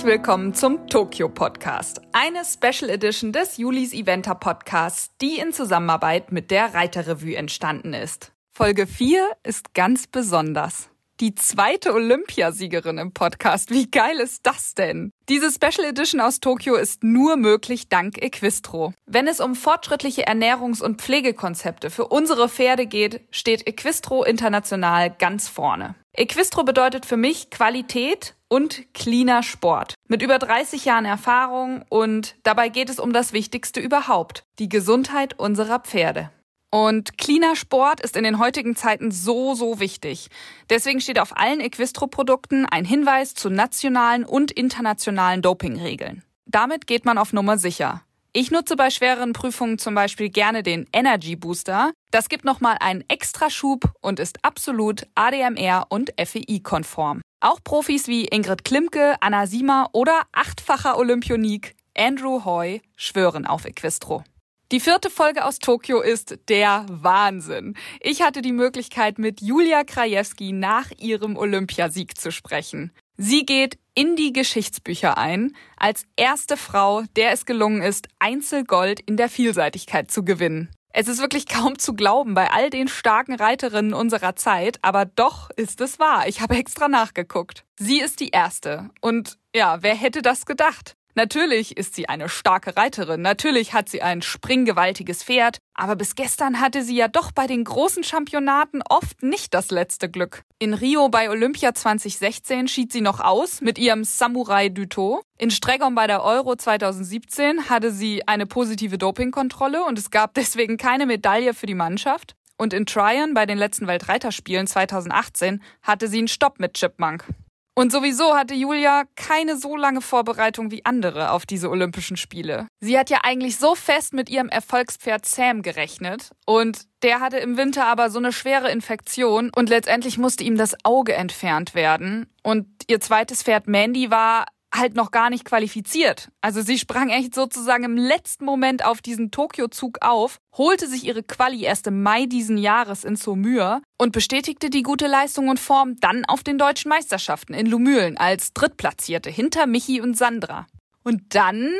Herzlich willkommen zum Tokyo Podcast, eine Special Edition des Julis Eventer Podcasts, die in Zusammenarbeit mit der Reiterrevue entstanden ist. Folge 4 ist ganz besonders die zweite Olympiasiegerin im Podcast. Wie geil ist das denn? Diese Special Edition aus Tokio ist nur möglich dank Equistro. Wenn es um fortschrittliche Ernährungs- und Pflegekonzepte für unsere Pferde geht, steht Equistro international ganz vorne. Equistro bedeutet für mich Qualität und cleaner Sport. Mit über 30 Jahren Erfahrung und dabei geht es um das Wichtigste überhaupt, die Gesundheit unserer Pferde. Und cleaner Sport ist in den heutigen Zeiten so, so wichtig. Deswegen steht auf allen Equistro-Produkten ein Hinweis zu nationalen und internationalen Dopingregeln. Damit geht man auf Nummer sicher. Ich nutze bei schwereren Prüfungen zum Beispiel gerne den Energy Booster. Das gibt nochmal einen Extraschub und ist absolut ADMR und FEI-konform. Auch Profis wie Ingrid Klimke, Anna Siemer oder achtfacher Olympionik Andrew Hoy schwören auf Equistro. Die vierte Folge aus Tokio ist der Wahnsinn. Ich hatte die Möglichkeit, mit Julia Krajewski nach ihrem Olympiasieg zu sprechen. Sie geht in die Geschichtsbücher ein, als erste Frau, der es gelungen ist, Einzelgold in der Vielseitigkeit zu gewinnen. Es ist wirklich kaum zu glauben bei all den starken Reiterinnen unserer Zeit, aber doch ist es wahr. Ich habe extra nachgeguckt. Sie ist die erste. Und ja, wer hätte das gedacht? Natürlich ist sie eine starke Reiterin, natürlich hat sie ein springgewaltiges Pferd, aber bis gestern hatte sie ja doch bei den großen Championaten oft nicht das letzte Glück. In Rio bei Olympia 2016 schied sie noch aus mit ihrem Samurai Duto. In Streckon bei der Euro 2017 hatte sie eine positive Dopingkontrolle und es gab deswegen keine Medaille für die Mannschaft. Und in Tryon bei den letzten Weltreiterspielen 2018 hatte sie einen Stopp mit Chipmunk. Und sowieso hatte Julia keine so lange Vorbereitung wie andere auf diese Olympischen Spiele. Sie hat ja eigentlich so fest mit ihrem Erfolgspferd Sam gerechnet und der hatte im Winter aber so eine schwere Infektion und letztendlich musste ihm das Auge entfernt werden. Und ihr zweites Pferd Mandy war halt noch gar nicht qualifiziert. Also sie sprang echt sozusagen im letzten Moment auf diesen Tokio-Zug auf, holte sich ihre Quali erst im Mai diesen Jahres in Saumur und bestätigte die gute Leistung und Form dann auf den deutschen Meisterschaften in Lumülen als Drittplatzierte hinter Michi und Sandra. Und dann,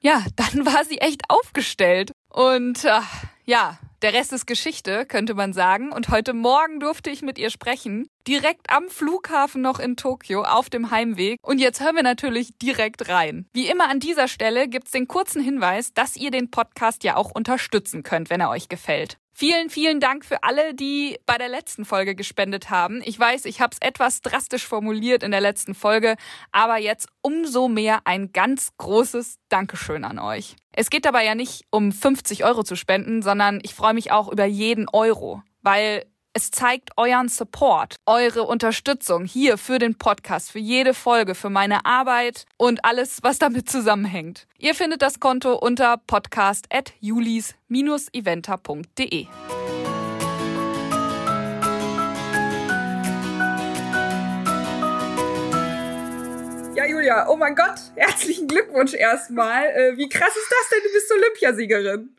ja, dann war sie echt aufgestellt. Und äh, ja, der Rest ist Geschichte, könnte man sagen. Und heute Morgen durfte ich mit ihr sprechen. Direkt am Flughafen noch in Tokio auf dem Heimweg. Und jetzt hören wir natürlich direkt rein. Wie immer an dieser Stelle gibt's den kurzen Hinweis, dass ihr den Podcast ja auch unterstützen könnt, wenn er euch gefällt. Vielen, vielen Dank für alle, die bei der letzten Folge gespendet haben. Ich weiß, ich habe es etwas drastisch formuliert in der letzten Folge, aber jetzt umso mehr ein ganz großes Dankeschön an euch. Es geht dabei ja nicht um 50 Euro zu spenden, sondern ich freue mich auch über jeden Euro, weil es zeigt euren Support, eure Unterstützung hier für den Podcast, für jede Folge, für meine Arbeit und alles, was damit zusammenhängt. Ihr findet das Konto unter podcast.julis-eventer.de. Ja, Julia, oh mein Gott, herzlichen Glückwunsch erstmal. Äh, wie krass ist das denn? Du bist Olympiasiegerin.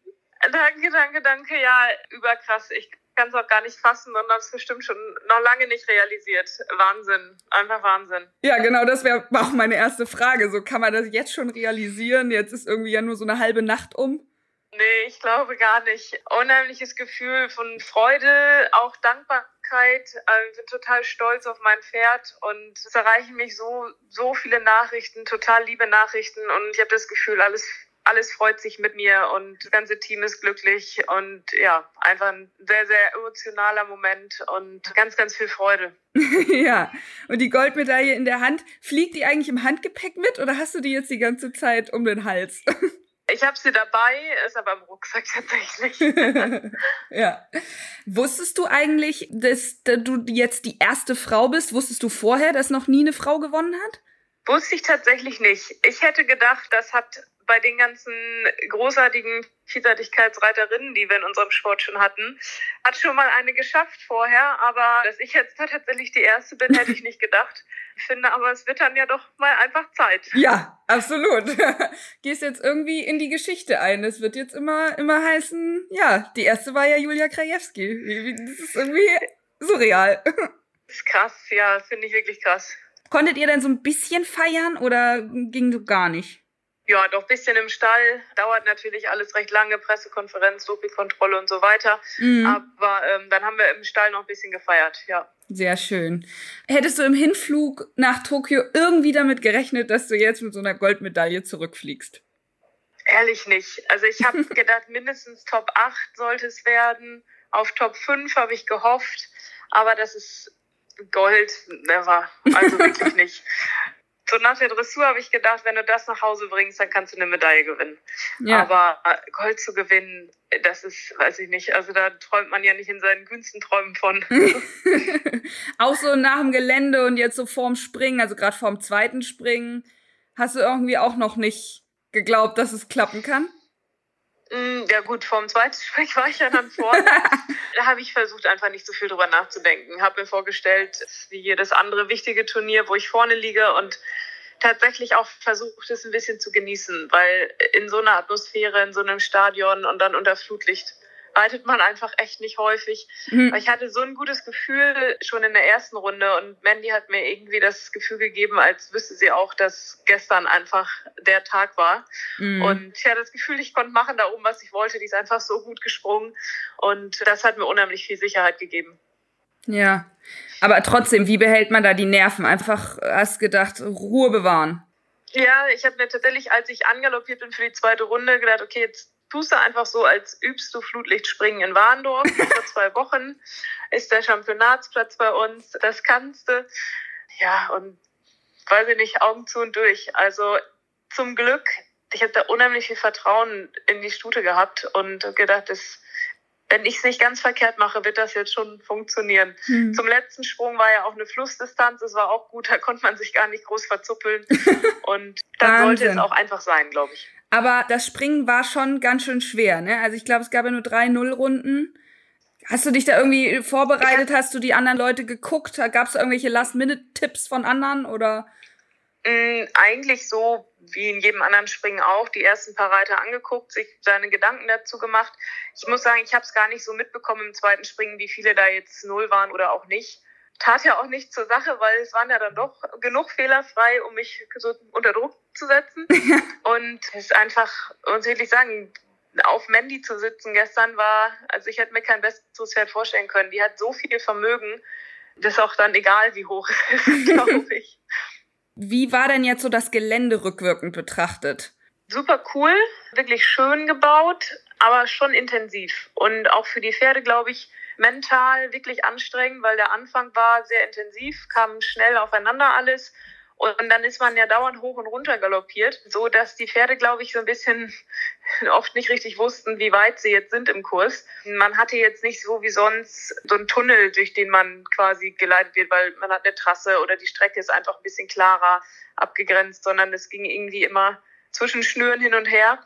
Danke, danke, danke. Ja, überkrass. Ich kann es auch gar nicht fassen und habe es bestimmt schon noch lange nicht realisiert. Wahnsinn, einfach Wahnsinn. Ja, genau, das wäre auch meine erste Frage. So kann man das jetzt schon realisieren? Jetzt ist irgendwie ja nur so eine halbe Nacht um. Nee, ich glaube gar nicht. Unheimliches Gefühl von Freude, auch Dankbarkeit. Ich bin total stolz auf mein Pferd und es erreichen mich so, so viele Nachrichten, total liebe Nachrichten und ich habe das Gefühl, alles alles freut sich mit mir und das ganze Team ist glücklich und ja, einfach ein sehr, sehr emotionaler Moment und ganz, ganz viel Freude. ja, und die Goldmedaille in der Hand, fliegt die eigentlich im Handgepäck mit oder hast du die jetzt die ganze Zeit um den Hals? Ich habe sie dabei, ist aber im Rucksack tatsächlich. ja. Wusstest du eigentlich, dass du jetzt die erste Frau bist? Wusstest du vorher, dass noch nie eine Frau gewonnen hat? Wusste ich tatsächlich nicht. Ich hätte gedacht, das hat bei den ganzen großartigen Vielseitigkeitsreiterinnen, die wir in unserem Sport schon hatten, hat schon mal eine geschafft vorher. Aber dass ich jetzt tatsächlich die Erste bin, hätte ich nicht gedacht. Ich finde aber, es wird dann ja doch mal einfach Zeit. Ja, absolut. Gehst jetzt irgendwie in die Geschichte ein. Es wird jetzt immer, immer heißen, ja, die Erste war ja Julia Krajewski. Das ist irgendwie surreal. Das ist krass, ja, finde ich wirklich krass. Konntet ihr denn so ein bisschen feiern oder ging so gar nicht? Ja, doch ein bisschen im Stall. Dauert natürlich alles recht lange, Pressekonferenz, Dopingkontrolle und so weiter. Mhm. Aber ähm, dann haben wir im Stall noch ein bisschen gefeiert, ja. Sehr schön. Hättest du im Hinflug nach Tokio irgendwie damit gerechnet, dass du jetzt mit so einer Goldmedaille zurückfliegst? Ehrlich nicht. Also ich habe gedacht, mindestens Top 8 sollte es werden. Auf Top 5 habe ich gehofft. Aber das ist Gold, never. Also wirklich nicht so nach der Dressur habe ich gedacht, wenn du das nach Hause bringst, dann kannst du eine Medaille gewinnen. Ja. Aber äh, Gold zu gewinnen, das ist, weiß ich nicht, also da träumt man ja nicht in seinen kühnsten Träumen von. auch so nach dem Gelände und jetzt so vorm Springen, also gerade vorm zweiten Springen, hast du irgendwie auch noch nicht geglaubt, dass es klappen kann? Mm, ja gut, vorm zweiten Sprech war ich ja dann vorne. da habe ich versucht, einfach nicht so viel drüber nachzudenken. Habe mir vorgestellt, wie jedes andere wichtige Turnier, wo ich vorne liege und tatsächlich auch versucht, es ein bisschen zu genießen, weil in so einer Atmosphäre, in so einem Stadion und dann unter Flutlicht reitet man einfach echt nicht häufig. Mhm. Ich hatte so ein gutes Gefühl schon in der ersten Runde und Mandy hat mir irgendwie das Gefühl gegeben, als wüsste sie auch, dass gestern einfach der Tag war. Mhm. Und ich hatte das Gefühl, ich konnte machen da oben, was ich wollte. Die ist einfach so gut gesprungen und das hat mir unheimlich viel Sicherheit gegeben. Ja, aber trotzdem, wie behält man da die Nerven? Einfach hast gedacht, Ruhe bewahren. Ja, ich habe mir tatsächlich, als ich angaloppiert bin für die zweite Runde, gedacht, okay, jetzt tust du einfach so, als übst du Flutlichtspringen in Warndorf. Vor zwei Wochen ist der Championatsplatz bei uns. Das kannst du. Ja, und weiß ich nicht, Augen zu und durch. Also zum Glück, ich habe da unheimlich viel Vertrauen in die Stute gehabt und gedacht, das, wenn ich es nicht ganz verkehrt mache, wird das jetzt schon funktionieren. Mhm. Zum letzten Sprung war ja auch eine Flussdistanz, das war auch gut, da konnte man sich gar nicht groß verzuppeln. und dann sollte es auch einfach sein, glaube ich. Aber das Springen war schon ganz schön schwer, ne? Also ich glaube, es gab ja nur drei Nullrunden. Hast du dich da irgendwie vorbereitet? Hast du die anderen Leute geguckt? Gab es irgendwelche Last-Minute-Tipps von anderen oder? Mm, eigentlich so wie in jedem anderen Springen auch. Die ersten paar Reiter angeguckt, sich seine Gedanken dazu gemacht. Ich muss sagen, ich habe es gar nicht so mitbekommen im zweiten Springen, wie viele da jetzt null waren oder auch nicht tat ja auch nicht zur Sache, weil es waren ja dann doch genug fehlerfrei, um mich so unter Druck zu setzen. und es ist einfach, muss ich wirklich sagen, auf Mandy zu sitzen gestern war, also ich hätte mir kein besseres Pferd vorstellen können. Die hat so viel Vermögen, das ist auch dann egal, wie hoch es ist, glaube ich. Wie war denn jetzt so das Gelände rückwirkend betrachtet? Super cool, wirklich schön gebaut, aber schon intensiv. Und auch für die Pferde, glaube ich, mental wirklich anstrengend, weil der Anfang war sehr intensiv, kam schnell aufeinander alles. Und dann ist man ja dauernd hoch und runter galoppiert, so dass die Pferde, glaube ich, so ein bisschen oft nicht richtig wussten, wie weit sie jetzt sind im Kurs. Man hatte jetzt nicht so wie sonst so einen Tunnel, durch den man quasi geleitet wird, weil man hat eine Trasse oder die Strecke ist einfach ein bisschen klarer abgegrenzt, sondern es ging irgendwie immer zwischen Schnüren hin und her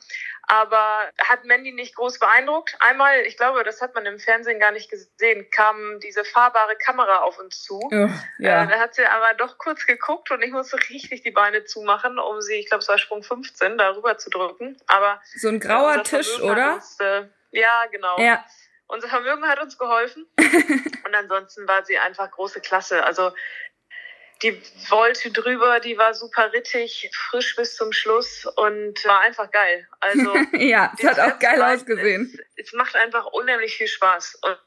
aber hat Mandy nicht groß beeindruckt. Einmal, ich glaube, das hat man im Fernsehen gar nicht gesehen, kam diese fahrbare Kamera auf uns zu. Oh, ja. äh, da hat sie aber doch kurz geguckt und ich musste richtig die Beine zumachen, um sie, ich glaube, es war Sprung 15, darüber zu drücken. Aber so ein grauer Tisch, oder? Uns, äh, ja, genau. Ja. Unser Vermögen hat uns geholfen. und ansonsten war sie einfach große Klasse. Also die wollte drüber, die war super rittig, frisch bis zum Schluss und war einfach geil. Also ja, es hat auch geil ausgesehen. Es, es, macht einfach unheimlich viel Spaß. Und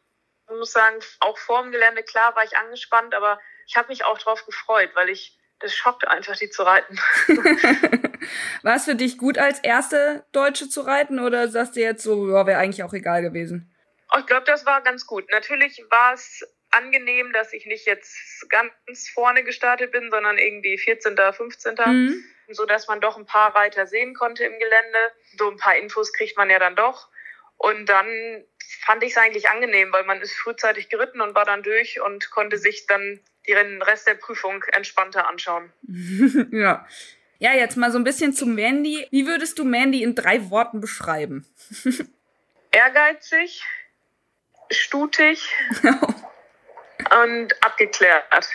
ich muss sagen, auch vor dem Gelände, klar war ich angespannt, aber ich habe mich auch drauf gefreut, weil ich das schockt einfach, die zu reiten. war es für dich gut, als erste Deutsche zu reiten oder sagst du jetzt so, ja, wäre eigentlich auch egal gewesen? Ich glaube, das war ganz gut. Natürlich war es angenehm, dass ich nicht jetzt ganz vorne gestartet bin, sondern irgendwie 14., 15. Mhm. So dass man doch ein paar Reiter sehen konnte im Gelände. So ein paar Infos kriegt man ja dann doch. Und dann fand ich es eigentlich angenehm, weil man ist frühzeitig geritten und war dann durch und konnte sich dann den Rest der Prüfung entspannter anschauen. ja. Ja, jetzt mal so ein bisschen zu Mandy. Wie würdest du Mandy in drei Worten beschreiben? Ehrgeizig, stutig und abgeklärt.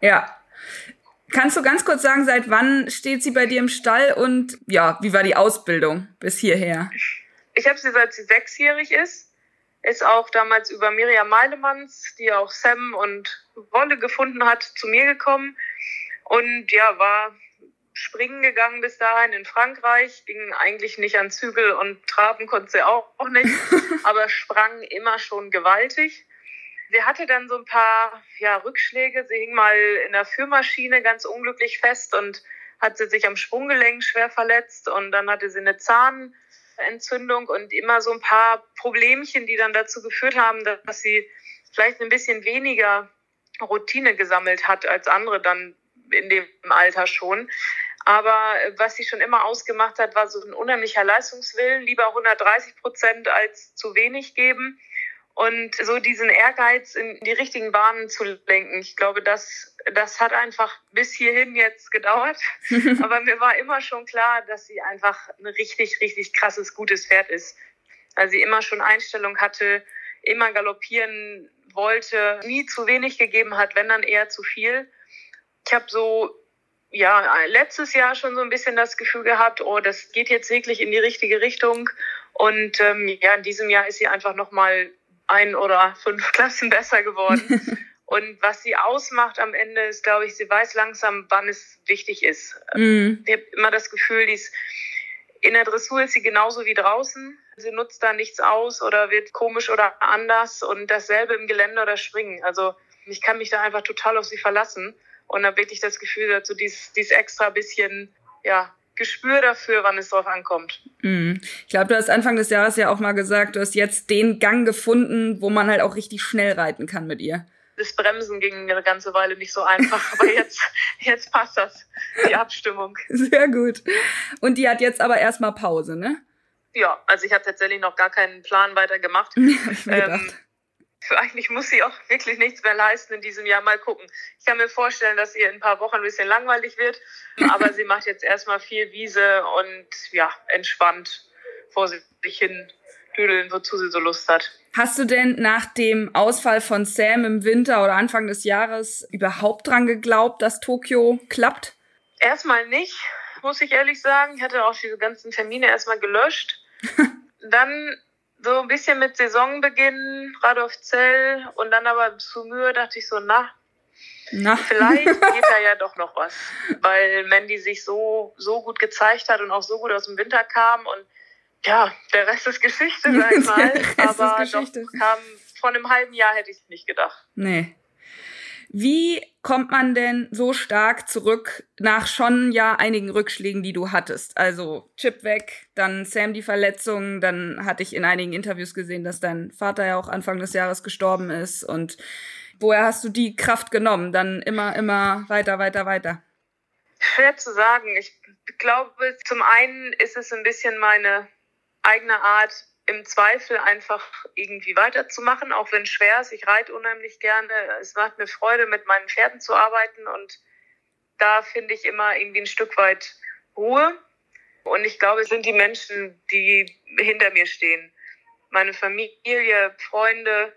Ja. Kannst du ganz kurz sagen, seit wann steht sie bei dir im Stall und ja, wie war die Ausbildung bis hierher? Ich habe sie seit sie sechsjährig ist. Ist auch damals über Miriam Meilemanns, die auch Sam und Wolle gefunden hat, zu mir gekommen. Und ja, war springen gegangen bis dahin in Frankreich, ging eigentlich nicht an Zügel und traben konnte sie auch, auch nicht, aber sprang immer schon gewaltig. Sie hatte dann so ein paar ja, Rückschläge. Sie hing mal in der Führmaschine ganz unglücklich fest und hat sie sich am Sprunggelenk schwer verletzt und dann hatte sie eine Zahnentzündung und immer so ein paar Problemchen, die dann dazu geführt haben, dass sie vielleicht ein bisschen weniger Routine gesammelt hat als andere dann in dem Alter schon. Aber äh, was sie schon immer ausgemacht hat, war so ein unheimlicher Leistungswillen, lieber 130 Prozent als zu wenig geben und so diesen Ehrgeiz in die richtigen Bahnen zu lenken. Ich glaube, das, das hat einfach bis hierhin jetzt gedauert. Aber mir war immer schon klar, dass sie einfach ein richtig, richtig krasses, gutes Pferd ist. Weil sie immer schon Einstellung hatte, immer galoppieren wollte, nie zu wenig gegeben hat, wenn dann eher zu viel. Ich habe so ja letztes Jahr schon so ein bisschen das Gefühl gehabt, oh, das geht jetzt wirklich in die richtige Richtung. Und ähm, ja, in diesem Jahr ist sie einfach noch mal ein oder fünf Klassen besser geworden. Und was sie ausmacht am Ende ist, glaube ich, sie weiß langsam, wann es wichtig ist. Mhm. Ich habe immer das Gefühl, die ist, in der Dressur ist sie genauso wie draußen. Sie nutzt da nichts aus oder wird komisch oder anders. Und dasselbe im Gelände oder Springen. Also ich kann mich da einfach total auf sie verlassen und habe wirklich das Gefühl dazu, dieses, dieses extra bisschen, ja, Gespür dafür, wann es drauf ankommt. Mhm. Ich glaube, du hast Anfang des Jahres ja auch mal gesagt, du hast jetzt den Gang gefunden, wo man halt auch richtig schnell reiten kann mit ihr. Das Bremsen ging eine ganze Weile nicht so einfach, aber jetzt, jetzt passt das, die Abstimmung. Sehr gut. Und die hat jetzt aber erstmal Pause, ne? Ja, also ich habe tatsächlich noch gar keinen Plan weiter gemacht. ich mir ähm, gedacht eigentlich muss sie auch wirklich nichts mehr leisten in diesem Jahr. Mal gucken. Ich kann mir vorstellen, dass ihr in ein paar Wochen ein bisschen langweilig wird, aber sie macht jetzt erstmal viel Wiese und ja, entspannt vor sich hin düdeln, wozu sie so Lust hat. Hast du denn nach dem Ausfall von Sam im Winter oder Anfang des Jahres überhaupt dran geglaubt, dass Tokio klappt? Erstmal nicht, muss ich ehrlich sagen. Ich hatte auch diese ganzen Termine erstmal gelöscht. Dann so ein bisschen mit Saisonbeginn, Radolfzell und dann aber zu Mühe dachte ich so, na, na. vielleicht geht da ja doch noch was, weil Mandy sich so, so gut gezeigt hat und auch so gut aus dem Winter kam und ja, der Rest ist Geschichte, sag ich mal. aber doch kam von einem halben Jahr hätte ich nicht gedacht. Nee. Wie kommt man denn so stark zurück nach schon ja einigen Rückschlägen, die du hattest? Also Chip weg, dann Sam die Verletzung, dann hatte ich in einigen Interviews gesehen, dass dein Vater ja auch Anfang des Jahres gestorben ist und woher hast du die Kraft genommen? Dann immer, immer weiter, weiter, weiter. Schwer zu sagen. Ich glaube, zum einen ist es ein bisschen meine eigene Art, im Zweifel einfach irgendwie weiterzumachen, auch wenn schwer ist. Ich reite unheimlich gerne. Es macht mir Freude, mit meinen Pferden zu arbeiten und da finde ich immer irgendwie ein Stück weit Ruhe. Und ich glaube, es sind die Menschen, die hinter mir stehen. Meine Familie, Freunde,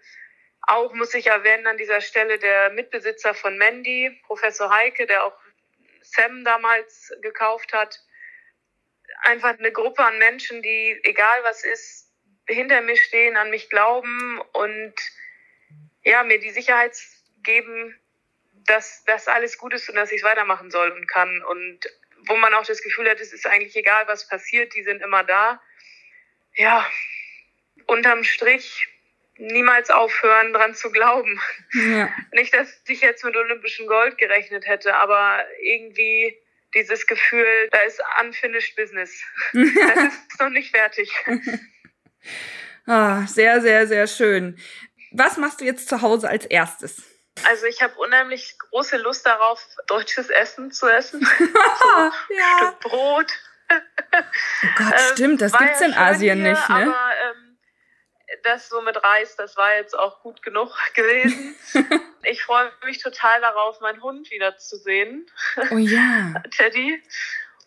auch muss ich erwähnen an dieser Stelle der Mitbesitzer von Mandy, Professor Heike, der auch Sam damals gekauft hat. Einfach eine Gruppe an Menschen, die, egal was ist, hinter mir stehen, an mich glauben und ja, mir die Sicherheit geben, dass das alles gut ist und dass ich es weitermachen soll und kann. Und wo man auch das Gefühl hat, es ist eigentlich egal, was passiert, die sind immer da. Ja, unterm Strich niemals aufhören, dran zu glauben. Ja. Nicht, dass ich jetzt mit olympischem Gold gerechnet hätte, aber irgendwie dieses Gefühl, da ist unfinished business. das ist noch nicht fertig. Ah, sehr, sehr, sehr schön. Was machst du jetzt zu Hause als erstes? Also ich habe unheimlich große Lust darauf, deutsches Essen zu essen. so ja. Stück Brot. oh Gott, stimmt, das gibt's ja in Asien hier, nicht, ne? Aber ähm, das so mit Reis, das war jetzt auch gut genug gewesen. ich freue mich total darauf, meinen Hund wiederzusehen. Oh ja. Teddy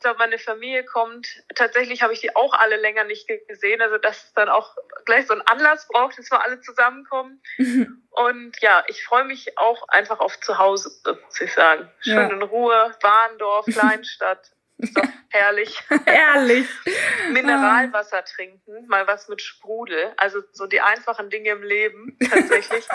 glaube, meine Familie kommt. Tatsächlich habe ich die auch alle länger nicht gesehen. Also, dass es dann auch gleich so einen Anlass braucht, dass wir alle zusammenkommen. Und ja, ich freue mich auch einfach auf zu Hause, muss ich sagen. Schön ja. in Ruhe, Warndorf, Kleinstadt. Ist doch herrlich. Herrlich. Mineralwasser trinken, mal was mit Sprudel. Also so die einfachen Dinge im Leben tatsächlich.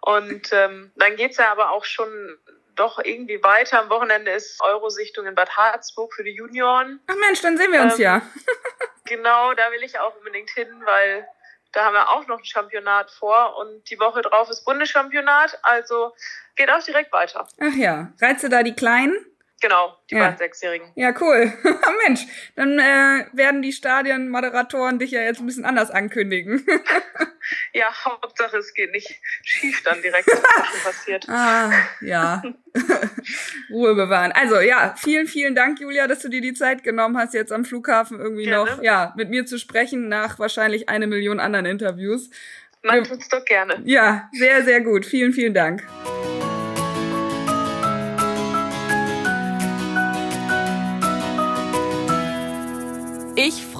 Und ähm, dann geht's ja aber auch schon doch irgendwie weiter. Am Wochenende ist Eurosichtung in Bad Harzburg für die Junioren. Ach Mensch, dann sehen wir uns ähm, ja. genau, da will ich auch unbedingt hin, weil da haben wir auch noch ein Championat vor und die Woche drauf ist Bundeschampionat. Also geht auch direkt weiter. Ach ja, reizt du da die Kleinen? Genau, die ja. beiden Sechsjährigen. Ja, cool. Mensch, dann äh, werden die Stadionmoderatoren dich ja jetzt ein bisschen anders ankündigen. ja, Hauptsache es geht nicht schief dann direkt, was schon passiert. Ah, ja. Ruhe bewahren. Also ja, vielen, vielen Dank, Julia, dass du dir die Zeit genommen hast, jetzt am Flughafen irgendwie Gerne. noch ja, mit mir zu sprechen, nach wahrscheinlich eine Million anderen Interviews. Man tut's doch gerne. Ja, sehr, sehr gut. Vielen, vielen Dank.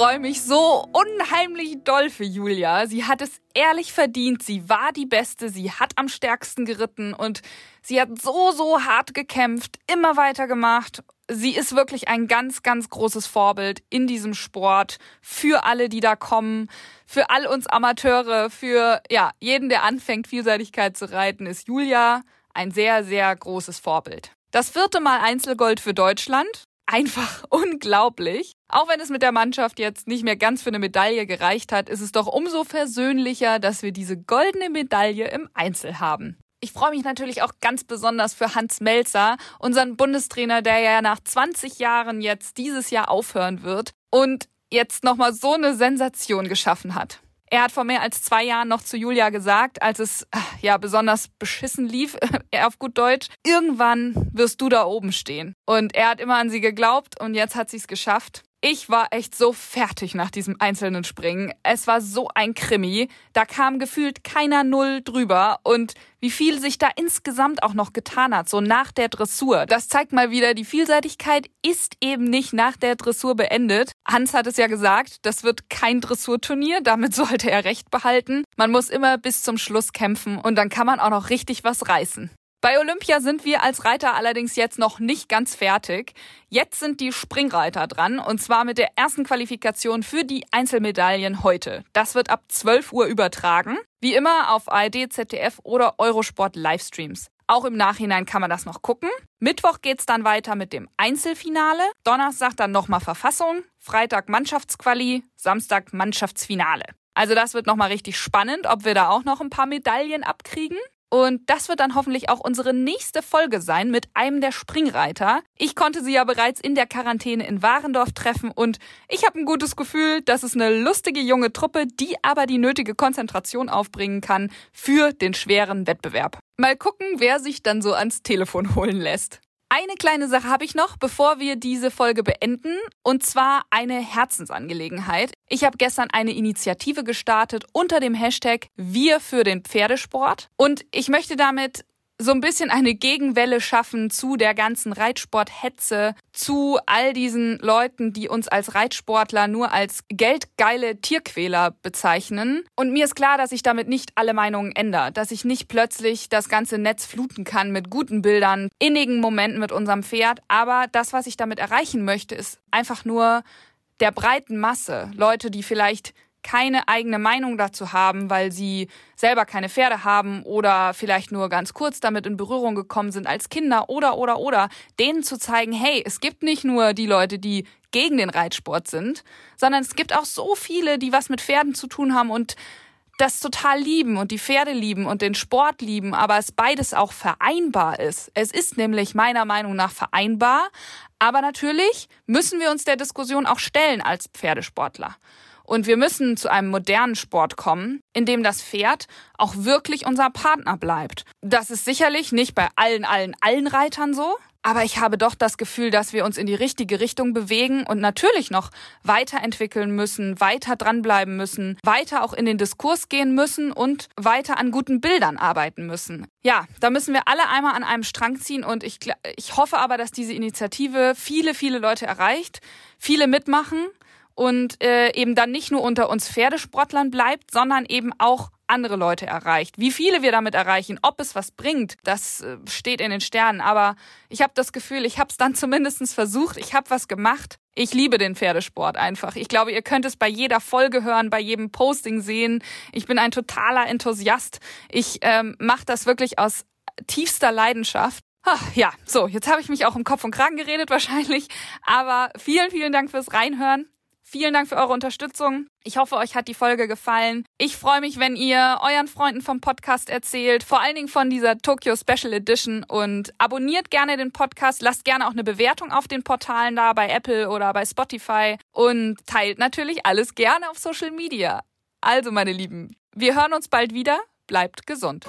Freue mich so unheimlich doll für Julia. Sie hat es ehrlich verdient. Sie war die Beste. Sie hat am stärksten geritten und sie hat so, so hart gekämpft, immer weitergemacht. Sie ist wirklich ein ganz, ganz großes Vorbild in diesem Sport für alle, die da kommen, für all uns Amateure, für ja, jeden, der anfängt, Vielseitigkeit zu reiten, ist Julia ein sehr, sehr großes Vorbild. Das vierte Mal Einzelgold für Deutschland einfach unglaublich. Auch wenn es mit der Mannschaft jetzt nicht mehr ganz für eine Medaille gereicht hat, ist es doch umso versöhnlicher, dass wir diese goldene Medaille im Einzel haben. Ich freue mich natürlich auch ganz besonders für Hans Melzer, unseren Bundestrainer, der ja nach 20 Jahren jetzt dieses Jahr aufhören wird und jetzt nochmal so eine Sensation geschaffen hat. Er hat vor mehr als zwei Jahren noch zu Julia gesagt, als es äh, ja besonders beschissen lief, auf gut Deutsch, irgendwann wirst du da oben stehen. Und er hat immer an sie geglaubt und jetzt hat sie es geschafft. Ich war echt so fertig nach diesem einzelnen Springen. Es war so ein Krimi. Da kam gefühlt keiner Null drüber. Und wie viel sich da insgesamt auch noch getan hat, so nach der Dressur. Das zeigt mal wieder, die Vielseitigkeit ist eben nicht nach der Dressur beendet. Hans hat es ja gesagt, das wird kein Dressurturnier. Damit sollte er recht behalten. Man muss immer bis zum Schluss kämpfen und dann kann man auch noch richtig was reißen. Bei Olympia sind wir als Reiter allerdings jetzt noch nicht ganz fertig. Jetzt sind die Springreiter dran und zwar mit der ersten Qualifikation für die Einzelmedaillen heute. Das wird ab 12 Uhr übertragen. Wie immer auf ARD, ZDF oder Eurosport Livestreams. Auch im Nachhinein kann man das noch gucken. Mittwoch geht's dann weiter mit dem Einzelfinale. Donnerstag dann nochmal Verfassung. Freitag Mannschaftsquali. Samstag Mannschaftsfinale. Also das wird nochmal richtig spannend, ob wir da auch noch ein paar Medaillen abkriegen. Und das wird dann hoffentlich auch unsere nächste Folge sein mit einem der Springreiter. Ich konnte sie ja bereits in der Quarantäne in Warendorf treffen und ich habe ein gutes Gefühl, dass es eine lustige junge Truppe, die aber die nötige Konzentration aufbringen kann für den schweren Wettbewerb. Mal gucken, wer sich dann so ans Telefon holen lässt. Eine kleine Sache habe ich noch, bevor wir diese Folge beenden, und zwar eine Herzensangelegenheit. Ich habe gestern eine Initiative gestartet unter dem Hashtag Wir für den Pferdesport und ich möchte damit so ein bisschen eine Gegenwelle schaffen zu der ganzen Reitsporthetze, zu all diesen Leuten, die uns als Reitsportler nur als geldgeile Tierquäler bezeichnen. Und mir ist klar, dass ich damit nicht alle Meinungen ändere, dass ich nicht plötzlich das ganze Netz fluten kann mit guten Bildern, innigen Momenten mit unserem Pferd. Aber das, was ich damit erreichen möchte, ist einfach nur der breiten Masse, Leute, die vielleicht keine eigene Meinung dazu haben, weil sie selber keine Pferde haben oder vielleicht nur ganz kurz damit in Berührung gekommen sind als Kinder oder oder oder, denen zu zeigen, hey, es gibt nicht nur die Leute, die gegen den Reitsport sind, sondern es gibt auch so viele, die was mit Pferden zu tun haben und das total lieben und die Pferde lieben und den Sport lieben, aber es beides auch vereinbar ist. Es ist nämlich meiner Meinung nach vereinbar, aber natürlich müssen wir uns der Diskussion auch stellen als Pferdesportler. Und wir müssen zu einem modernen Sport kommen, in dem das Pferd auch wirklich unser Partner bleibt. Das ist sicherlich nicht bei allen, allen, allen Reitern so. Aber ich habe doch das Gefühl, dass wir uns in die richtige Richtung bewegen und natürlich noch weiterentwickeln müssen, weiter dranbleiben müssen, weiter auch in den Diskurs gehen müssen und weiter an guten Bildern arbeiten müssen. Ja, da müssen wir alle einmal an einem Strang ziehen und ich, ich hoffe aber, dass diese Initiative viele, viele Leute erreicht, viele mitmachen und äh, eben dann nicht nur unter uns Pferdesportlern bleibt, sondern eben auch andere Leute erreicht. Wie viele wir damit erreichen, ob es was bringt, das äh, steht in den Sternen. Aber ich habe das Gefühl, ich habe es dann zumindest versucht, ich habe was gemacht. Ich liebe den Pferdesport einfach. Ich glaube, ihr könnt es bei jeder Folge hören, bei jedem Posting sehen. Ich bin ein totaler Enthusiast. Ich ähm, mache das wirklich aus tiefster Leidenschaft. Ja, so, jetzt habe ich mich auch im Kopf und Kragen geredet wahrscheinlich. Aber vielen, vielen Dank fürs Reinhören. Vielen Dank für eure Unterstützung. Ich hoffe, euch hat die Folge gefallen. Ich freue mich, wenn ihr euren Freunden vom Podcast erzählt, vor allen Dingen von dieser Tokyo Special Edition und abonniert gerne den Podcast, lasst gerne auch eine Bewertung auf den Portalen da bei Apple oder bei Spotify und teilt natürlich alles gerne auf Social Media. Also, meine Lieben, wir hören uns bald wieder. Bleibt gesund.